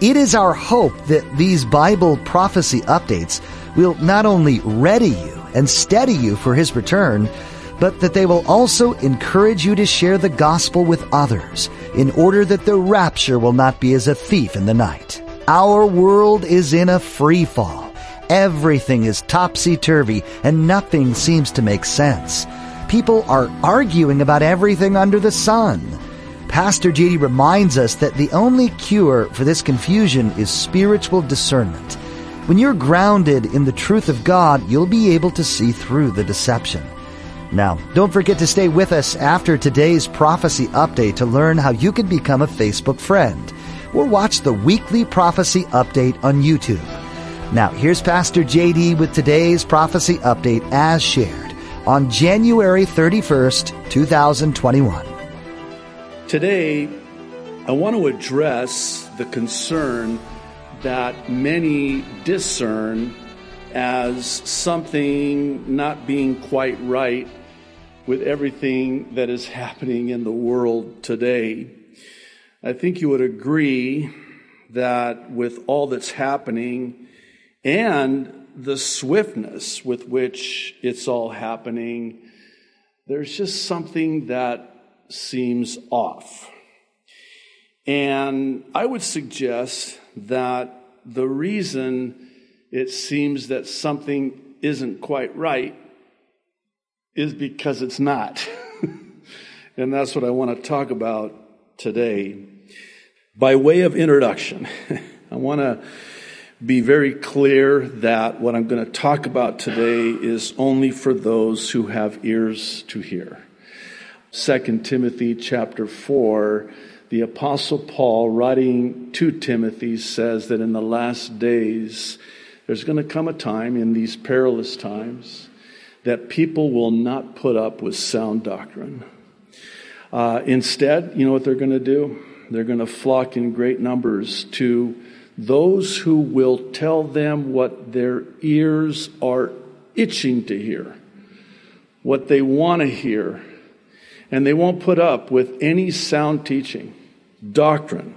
It is our hope that these Bible prophecy updates will not only ready you and steady you for His return, but that they will also encourage you to share the gospel with others in order that the rapture will not be as a thief in the night. Our world is in a free fall. Everything is topsy-turvy and nothing seems to make sense. People are arguing about everything under the sun. Pastor JD reminds us that the only cure for this confusion is spiritual discernment. When you're grounded in the truth of God, you'll be able to see through the deception. Now, don't forget to stay with us after today's prophecy update to learn how you can become a Facebook friend or watch the weekly prophecy update on YouTube. Now, here's Pastor JD with today's prophecy update as shared on January 31st, 2021. Today, I want to address the concern that many discern as something not being quite right with everything that is happening in the world today. I think you would agree that with all that's happening and the swiftness with which it's all happening, there's just something that seems off. And I would suggest that the reason it seems that something isn't quite right is because it's not. and that's what I want to talk about today. By way of introduction, I want to be very clear that what I'm going to talk about today is only for those who have ears to hear. 2 Timothy chapter 4, the apostle Paul writing to Timothy says that in the last days there's going to come a time in these perilous times that people will not put up with sound doctrine. Uh, instead, you know what they're going to do? They're going to flock in great numbers to those who will tell them what their ears are itching to hear, what they want to hear. And they won't put up with any sound teaching, doctrine.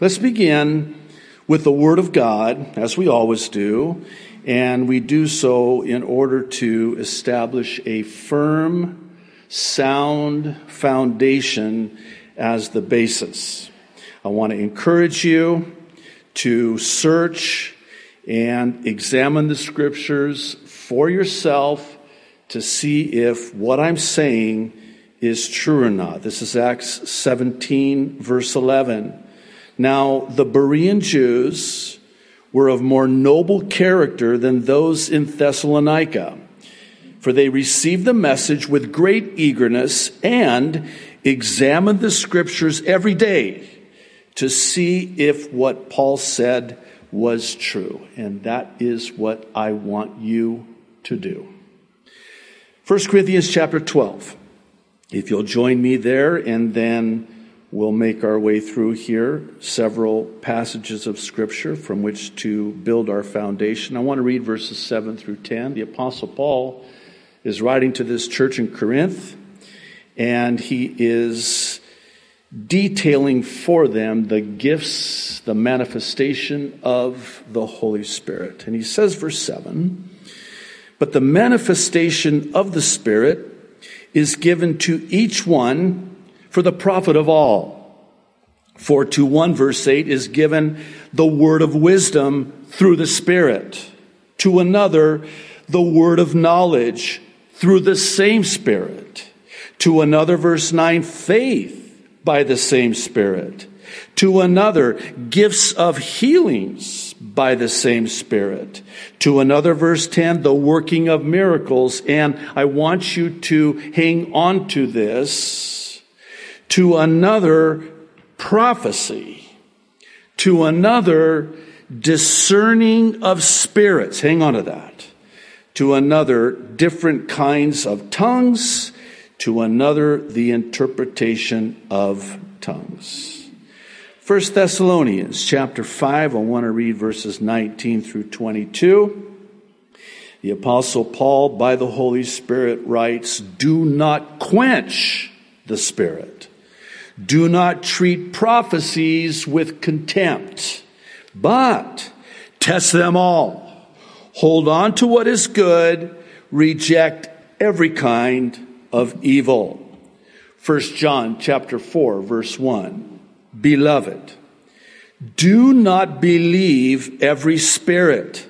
Let's begin with the Word of God, as we always do, and we do so in order to establish a firm, sound foundation as the basis. I want to encourage you to search and examine the scriptures for yourself to see if what I'm saying is true or not. This is Acts 17, verse 11. Now, the Berean Jews were of more noble character than those in Thessalonica for they received the message with great eagerness and examined the scriptures every day to see if what Paul said was true. And that is what I want you to do. 1 Corinthians chapter 12. If you'll join me there, and then we'll make our way through here several passages of scripture from which to build our foundation. I want to read verses 7 through 10. The Apostle Paul is writing to this church in Corinth, and he is detailing for them the gifts, the manifestation of the Holy Spirit. And he says, verse 7 But the manifestation of the Spirit is given to each one for the profit of all. For to one, verse 8, is given the word of wisdom through the Spirit, to another, the word of knowledge through the same Spirit. To another, verse 9, faith by the same Spirit. To another, gifts of healings by the same Spirit. To another, verse 10, the working of miracles. And I want you to hang on to this. To another, prophecy. to another discerning of spirits. Hang on to that. To another different kinds of tongues, to another the interpretation of tongues. 1 Thessalonians chapter 5, I want to read verses 19 through 22. The apostle Paul, by the Holy Spirit, writes, Do not quench the Spirit. Do not treat prophecies with contempt, but test them all. Hold on to what is good. Reject every kind of evil. 1 John chapter 4 verse 1. Beloved, do not believe every spirit,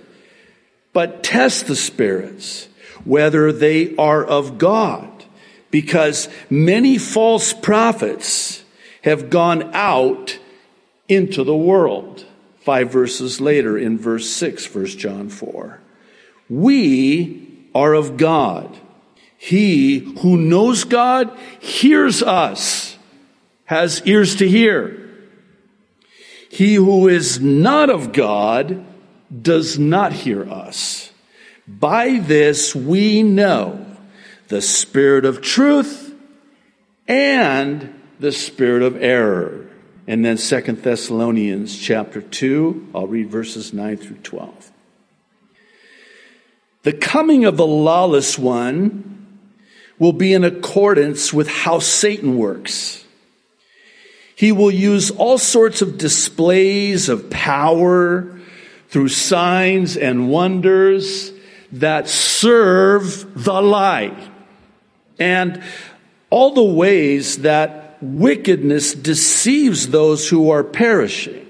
but test the spirits, whether they are of God, because many false prophets have gone out into the world. Five verses later in verse 6, 1 John 4. We are of God. He who knows God hears us, has ears to hear. He who is not of God does not hear us. By this we know the spirit of truth and the spirit of error. And then Second Thessalonians chapter 2, I'll read verses 9 through 12. The coming of the lawless one will be in accordance with how Satan works. He will use all sorts of displays of power through signs and wonders that serve the lie. And all the ways that wickedness deceives those who are perishing.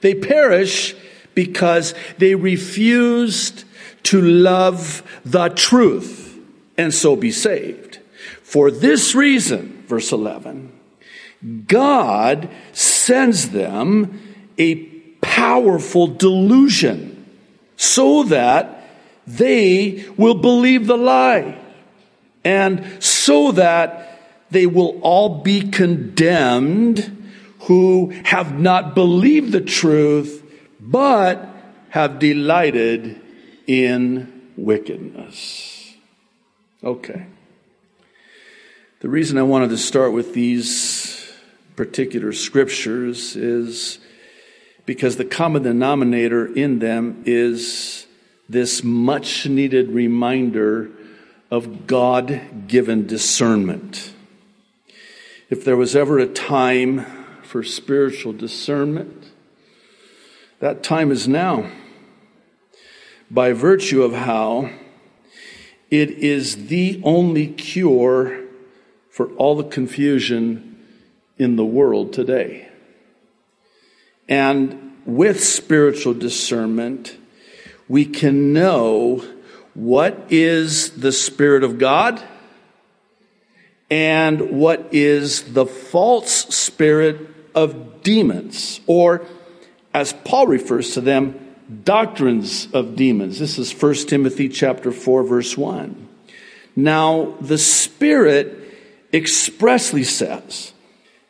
They perish because they refused to love the truth and so be saved. For this reason, verse 11, God sends them a powerful delusion so that they will believe the lie and so that they will all be condemned who have not believed the truth but have delighted in wickedness. Okay. The reason I wanted to start with these particular scriptures is because the common denominator in them is this much needed reminder of God given discernment. If there was ever a time for spiritual discernment, that time is now. By virtue of how it is the only cure for all the confusion in the world today. And with spiritual discernment, we can know what is the Spirit of God and what is the false spirit of demons, or as Paul refers to them, doctrines of demons. This is 1 Timothy chapter 4 verse 1. Now, the Spirit expressly says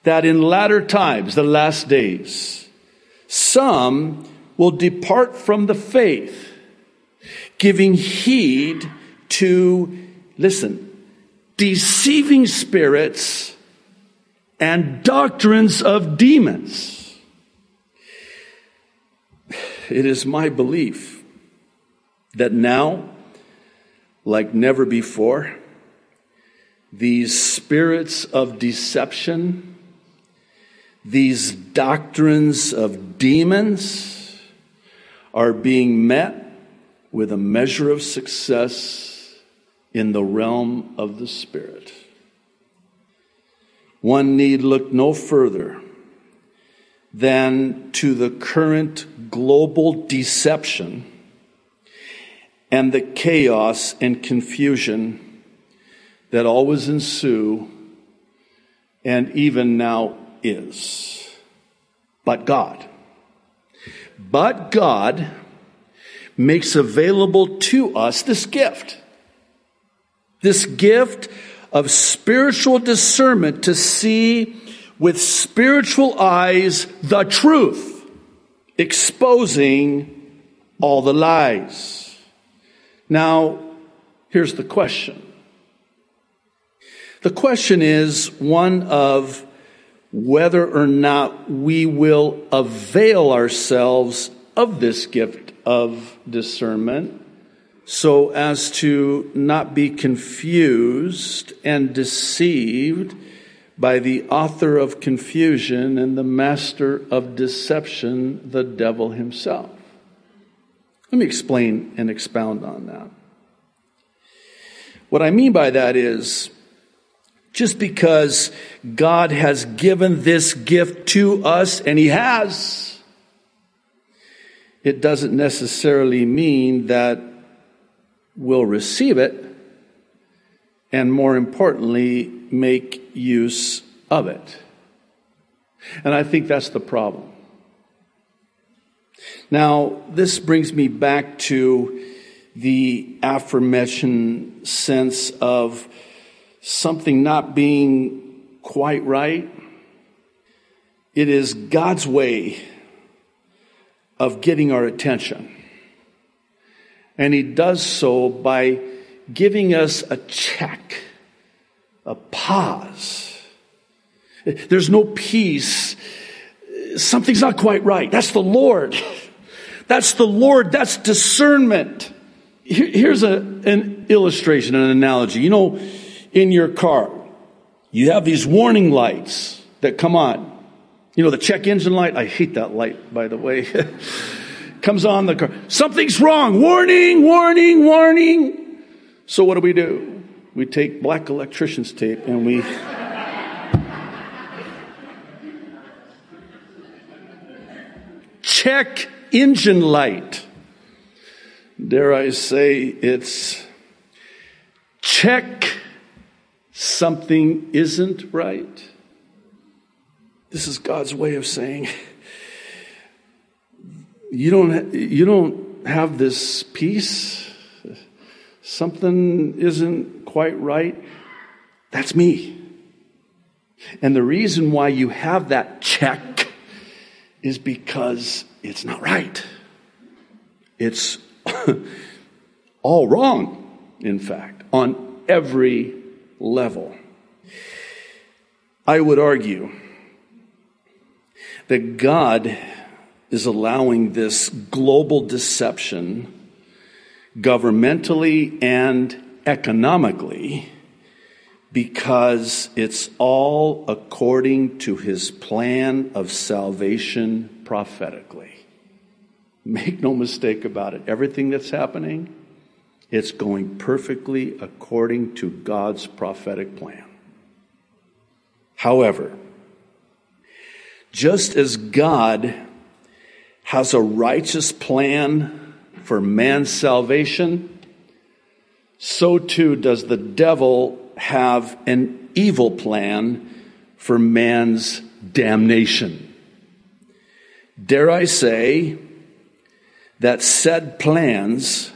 that in latter times, the last days, some will depart from the faith, giving heed to, listen, deceiving spirits and doctrines of demons. It is my belief that now, like never before, these spirits of deception, these doctrines of demons are being met with a measure of success in the realm of the Spirit. One need look no further than to the current global deception and the chaos and confusion that always ensue and even now is. But God. But God makes available to us this gift. This gift of spiritual discernment to see with spiritual eyes the truth. exposing all the lies. Now, here's the question. The question is one of whether or not we will avail ourselves of this gift of discernment so as to not be confused and deceived by the author of confusion and the master of deception, the devil himself. Let me explain and expound on that. What I mean by that is just because God has given this gift to us, and He has, it doesn't necessarily mean that we'll receive it and, more importantly, make use of it. And I think that's the problem. Now, this brings me back to the aforementioned sense of something not being quite right. It is God's way of getting our attention. And He does so by giving us a check, a pause. There's no peace. Something's not quite right. That's the Lord. That's the Lord. That's discernment. Here's a, an illustration, an analogy. You know, in your car, you have these warning lights that come on. You know, the check engine light. I hate that light, by the way. Comes on the car. Something's wrong. Warning, warning, warning. So what do we do? We take black electrician's tape and we. check engine light. Dare I say it's check something isn't right. This is God's way of saying, you don't, you don't have this peace. Something isn't quite right. That's me. And the reason why you have that check is because it's not right. It's all wrong, in fact, on every level. I would argue that God is allowing this global deception governmentally and economically because it's all according to his plan of salvation prophetically. Make no mistake about it. Everything that's happening it's going perfectly according to God's prophetic plan. However, just as God has a righteous plan for man's salvation, so too does the devil have an evil plan for man's damnation. Dare I say that said plans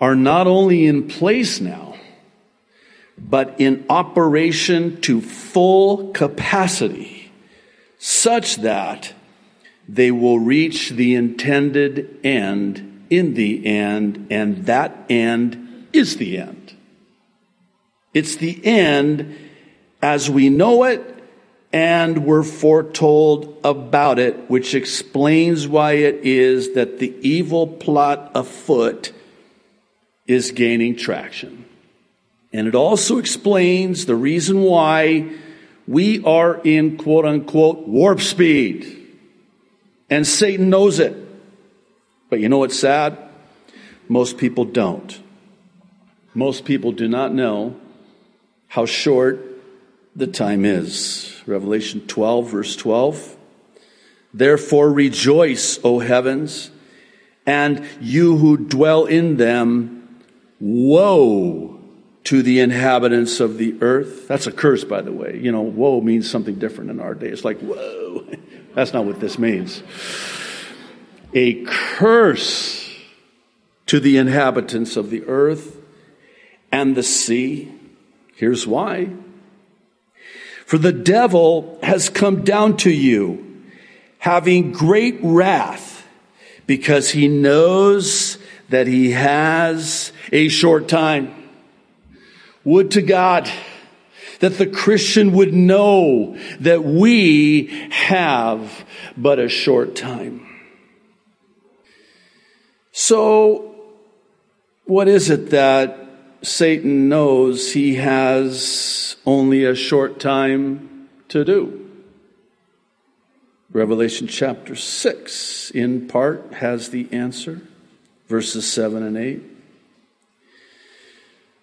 are not only in place now, but in operation to full capacity, such that they will reach the intended end in the end, and that end is the end. It's the end as we know it and we're foretold about it, which explains why it is that the evil plot afoot is gaining traction. And it also explains the reason why we are in quote unquote warp speed. And Satan knows it. But you know what's sad? Most people don't. Most people do not know how short the time is. Revelation 12, verse 12. Therefore rejoice, O heavens, and you who dwell in them Woe to the inhabitants of the earth. That's a curse, by the way. You know, woe means something different in our day. It's like, whoa. That's not what this means. A curse to the inhabitants of the earth and the sea. Here's why. For the devil has come down to you having great wrath because he knows that he has a short time. Would to God that the Christian would know that we have but a short time. So, what is it that Satan knows he has only a short time to do? Revelation chapter 6, in part, has the answer, verses 7 and 8.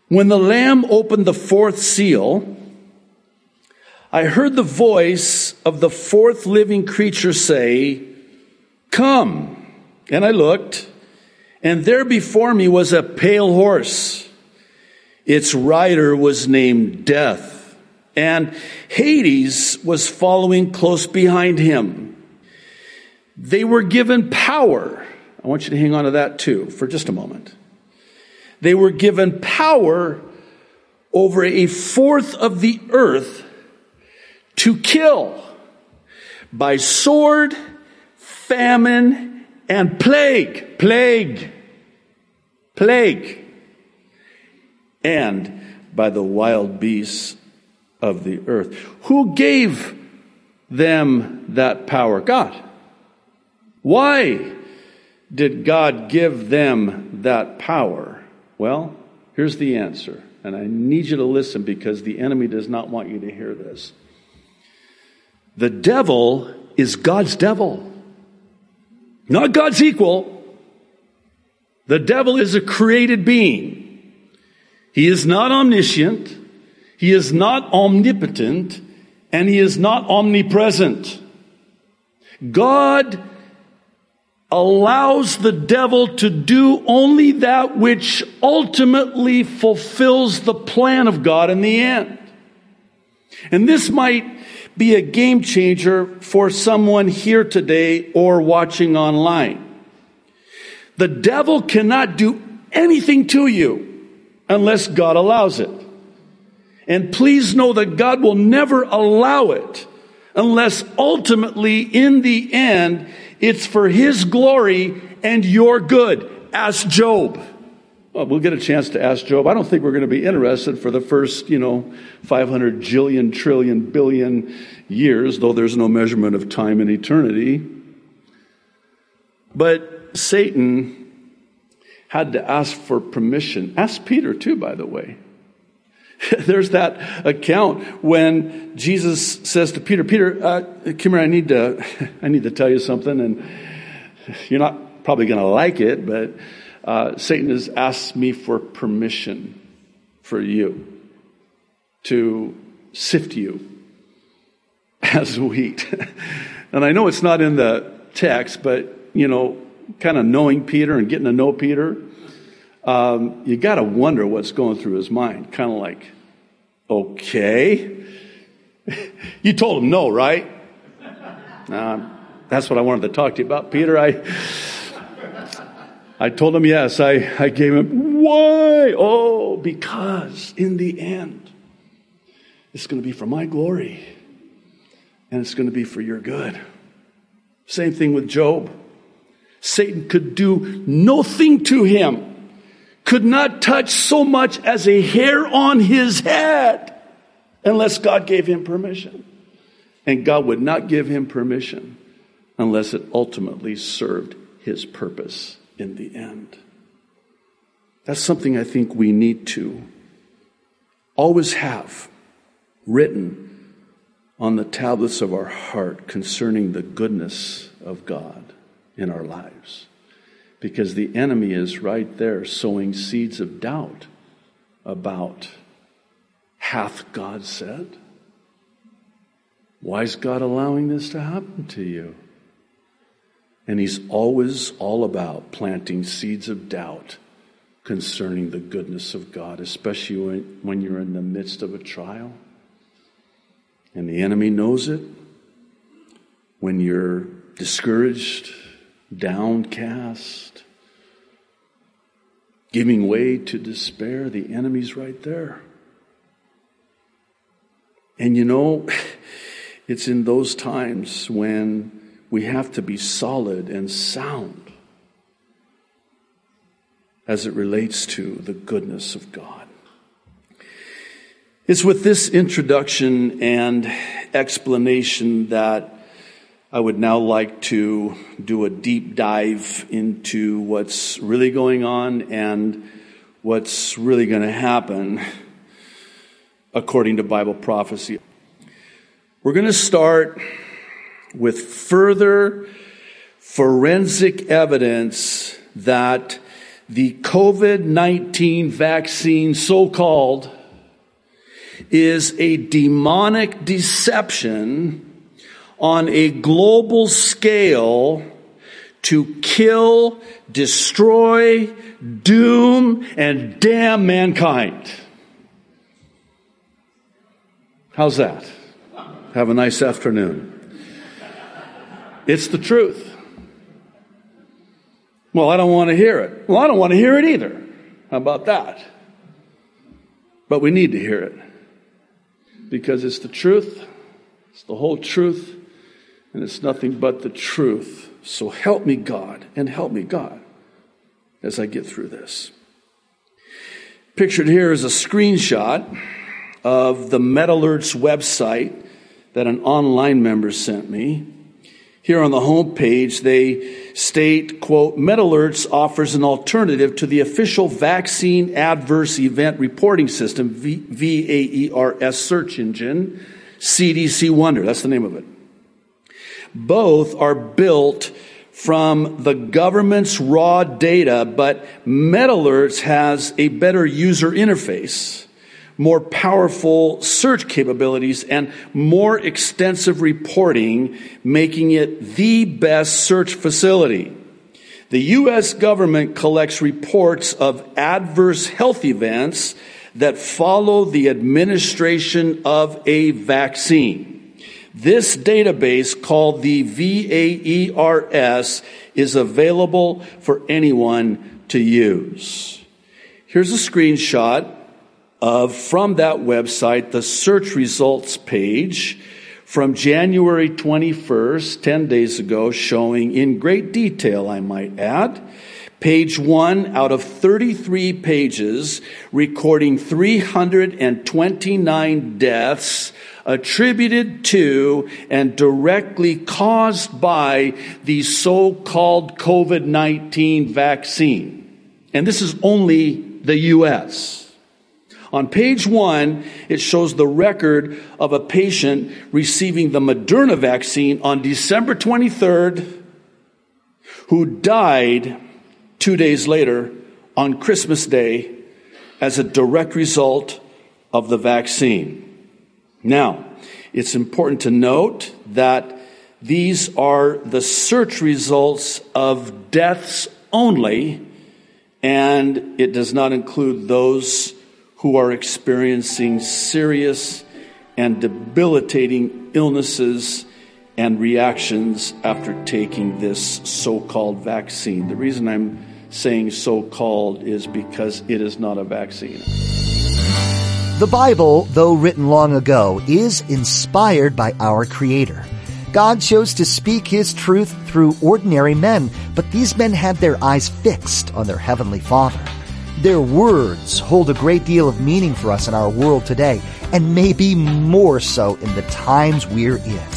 When the Lamb opened the fourth seal, I heard the voice of the fourth living creature say, Come. And I looked, and there before me was a pale horse. Its rider was named Death, and Hades was following close behind him. They were given power. I want you to hang on to that too for just a moment. They were given power over a fourth of the earth to kill by sword, famine, and plague. Plague. Plague. And by the wild beasts of the earth. Who gave them that power? God. Why did God give them that power? Well, here's the answer. And I need you to listen because the enemy does not want you to hear this. The devil is God's devil, not God's equal. The devil is a created being. He is not omniscient. He is not omnipotent and he is not omnipresent. God allows the devil to do only that which ultimately fulfills the plan of God in the end. And this might be a game changer for someone here today or watching online. The devil cannot do anything to you unless God allows it. And please know that God will never allow it unless ultimately in the end it's for his glory and your good. Ask Job. Well, we'll get a chance to ask Job. I don't think we're going to be interested for the first, you know, 500 jillion, trillion, billion years, though there's no measurement of time and eternity. But Satan had to ask for permission. Ask Peter, too, by the way. There's that account when Jesus says to Peter, Peter, uh, come here, I need to, I need to tell you something, and you're not probably going to like it, but uh, Satan has asked me for permission for you to sift you as wheat. and I know it's not in the text, but, you know, kind of knowing Peter and getting to know Peter, um, you got to wonder what's going through his mind. Kind of like, okay. you told him no, right? Uh, that's what I wanted to talk to you about, Peter. I. I told him yes. I, I gave him, why? Oh, because in the end, it's going to be for my glory and it's going to be for your good. Same thing with Job. Satan could do nothing to him, could not touch so much as a hair on his head unless God gave him permission. And God would not give him permission unless it ultimately served his purpose in the end. That's something I think we need to always have written on the tablets of our heart concerning the goodness of God in our lives. Because the enemy is right there sowing seeds of doubt about hath God said? Why is God allowing this to happen to you? And he's always all about planting seeds of doubt concerning the goodness of God, especially when you're in the midst of a trial. And the enemy knows it. When you're discouraged, downcast, giving way to despair, the enemy's right there. And you know, it's in those times when we have to be solid and sound as it relates to the goodness of God. It's with this introduction and explanation that I would now like to do a deep dive into what's really going on and what's really going to happen according to Bible prophecy. We're going to start with further forensic evidence that the COVID 19 vaccine, so called, is a demonic deception on a global scale to kill, destroy, doom, and damn mankind. How's that? Have a nice afternoon. It's the truth. Well, I don't want to hear it. Well, I don't want to hear it either. How about that? But we need to hear it because it's the truth, it's the whole truth, and it's nothing but the truth. So help me, God, and help me, God, as I get through this. Pictured here is a screenshot of the MedAlerts website that an online member sent me. Here on the home page, they state, quote, MedAlerts offers an alternative to the official vaccine adverse event reporting system, V-A-E-R-S search engine, CDC Wonder. That's the name of it. Both are built from the government's raw data, but MedAlerts has a better user interface more powerful search capabilities, and more extensive reporting, making it the best search facility. The U.S. government collects reports of adverse health events that follow the administration of a vaccine. This database, called the VAERS, is available for anyone to use. Here's a screenshot of from that website the search results page from January 21st, 10 days ago, showing in great detail, I might add, page one out of 33 pages, recording 329 deaths attributed to and directly caused by the so-called COVID-19 vaccine. And this is only the U.S. On page one, it shows the record of a patient receiving the Moderna vaccine on December 23rd, who died two days later on Christmas Day as a direct result of the vaccine. Now, it's important to note that these are the search results of deaths only, and it does not include those who are experiencing serious and debilitating illnesses and reactions after taking this so called vaccine. The reason I'm saying so called is because it is not a vaccine. The Bible, though written long ago, is inspired by our Creator. God chose to speak His truth through ordinary men, but these men had their eyes fixed on their Heavenly Father. Their words hold a great deal of meaning for us in our world today, and maybe more so in the times we're in.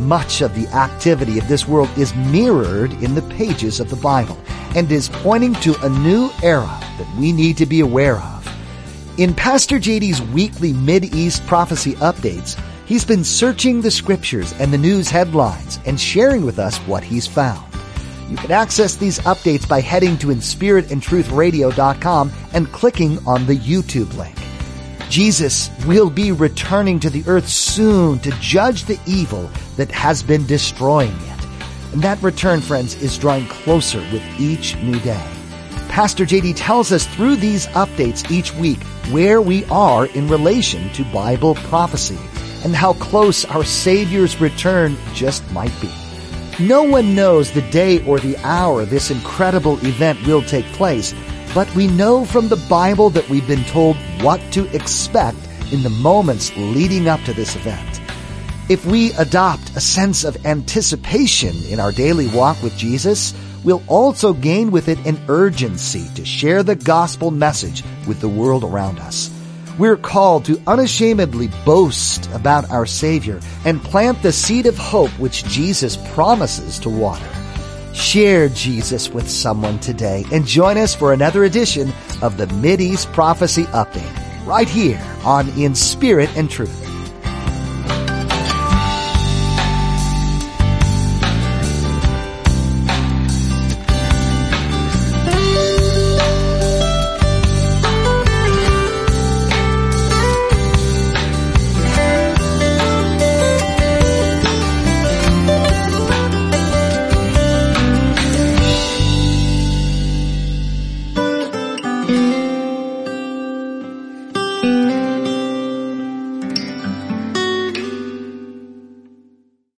Much of the activity of this world is mirrored in the pages of the Bible and is pointing to a new era that we need to be aware of. In Pastor JD's weekly Mid-East prophecy updates, he's been searching the scriptures and the news headlines and sharing with us what he's found. You can access these updates by heading to inspiritandtruthradio.com and clicking on the YouTube link. Jesus will be returning to the earth soon to judge the evil that has been destroying it. And that return, friends, is drawing closer with each new day. Pastor JD tells us through these updates each week where we are in relation to Bible prophecy and how close our Savior's return just might be. No one knows the day or the hour this incredible event will take place, but we know from the Bible that we've been told what to expect in the moments leading up to this event. If we adopt a sense of anticipation in our daily walk with Jesus, we'll also gain with it an urgency to share the gospel message with the world around us. We're called to unashamedly boast about our Savior and plant the seed of hope which Jesus promises to water. Share Jesus with someone today and join us for another edition of the East Prophecy Update right here on In Spirit and Truth.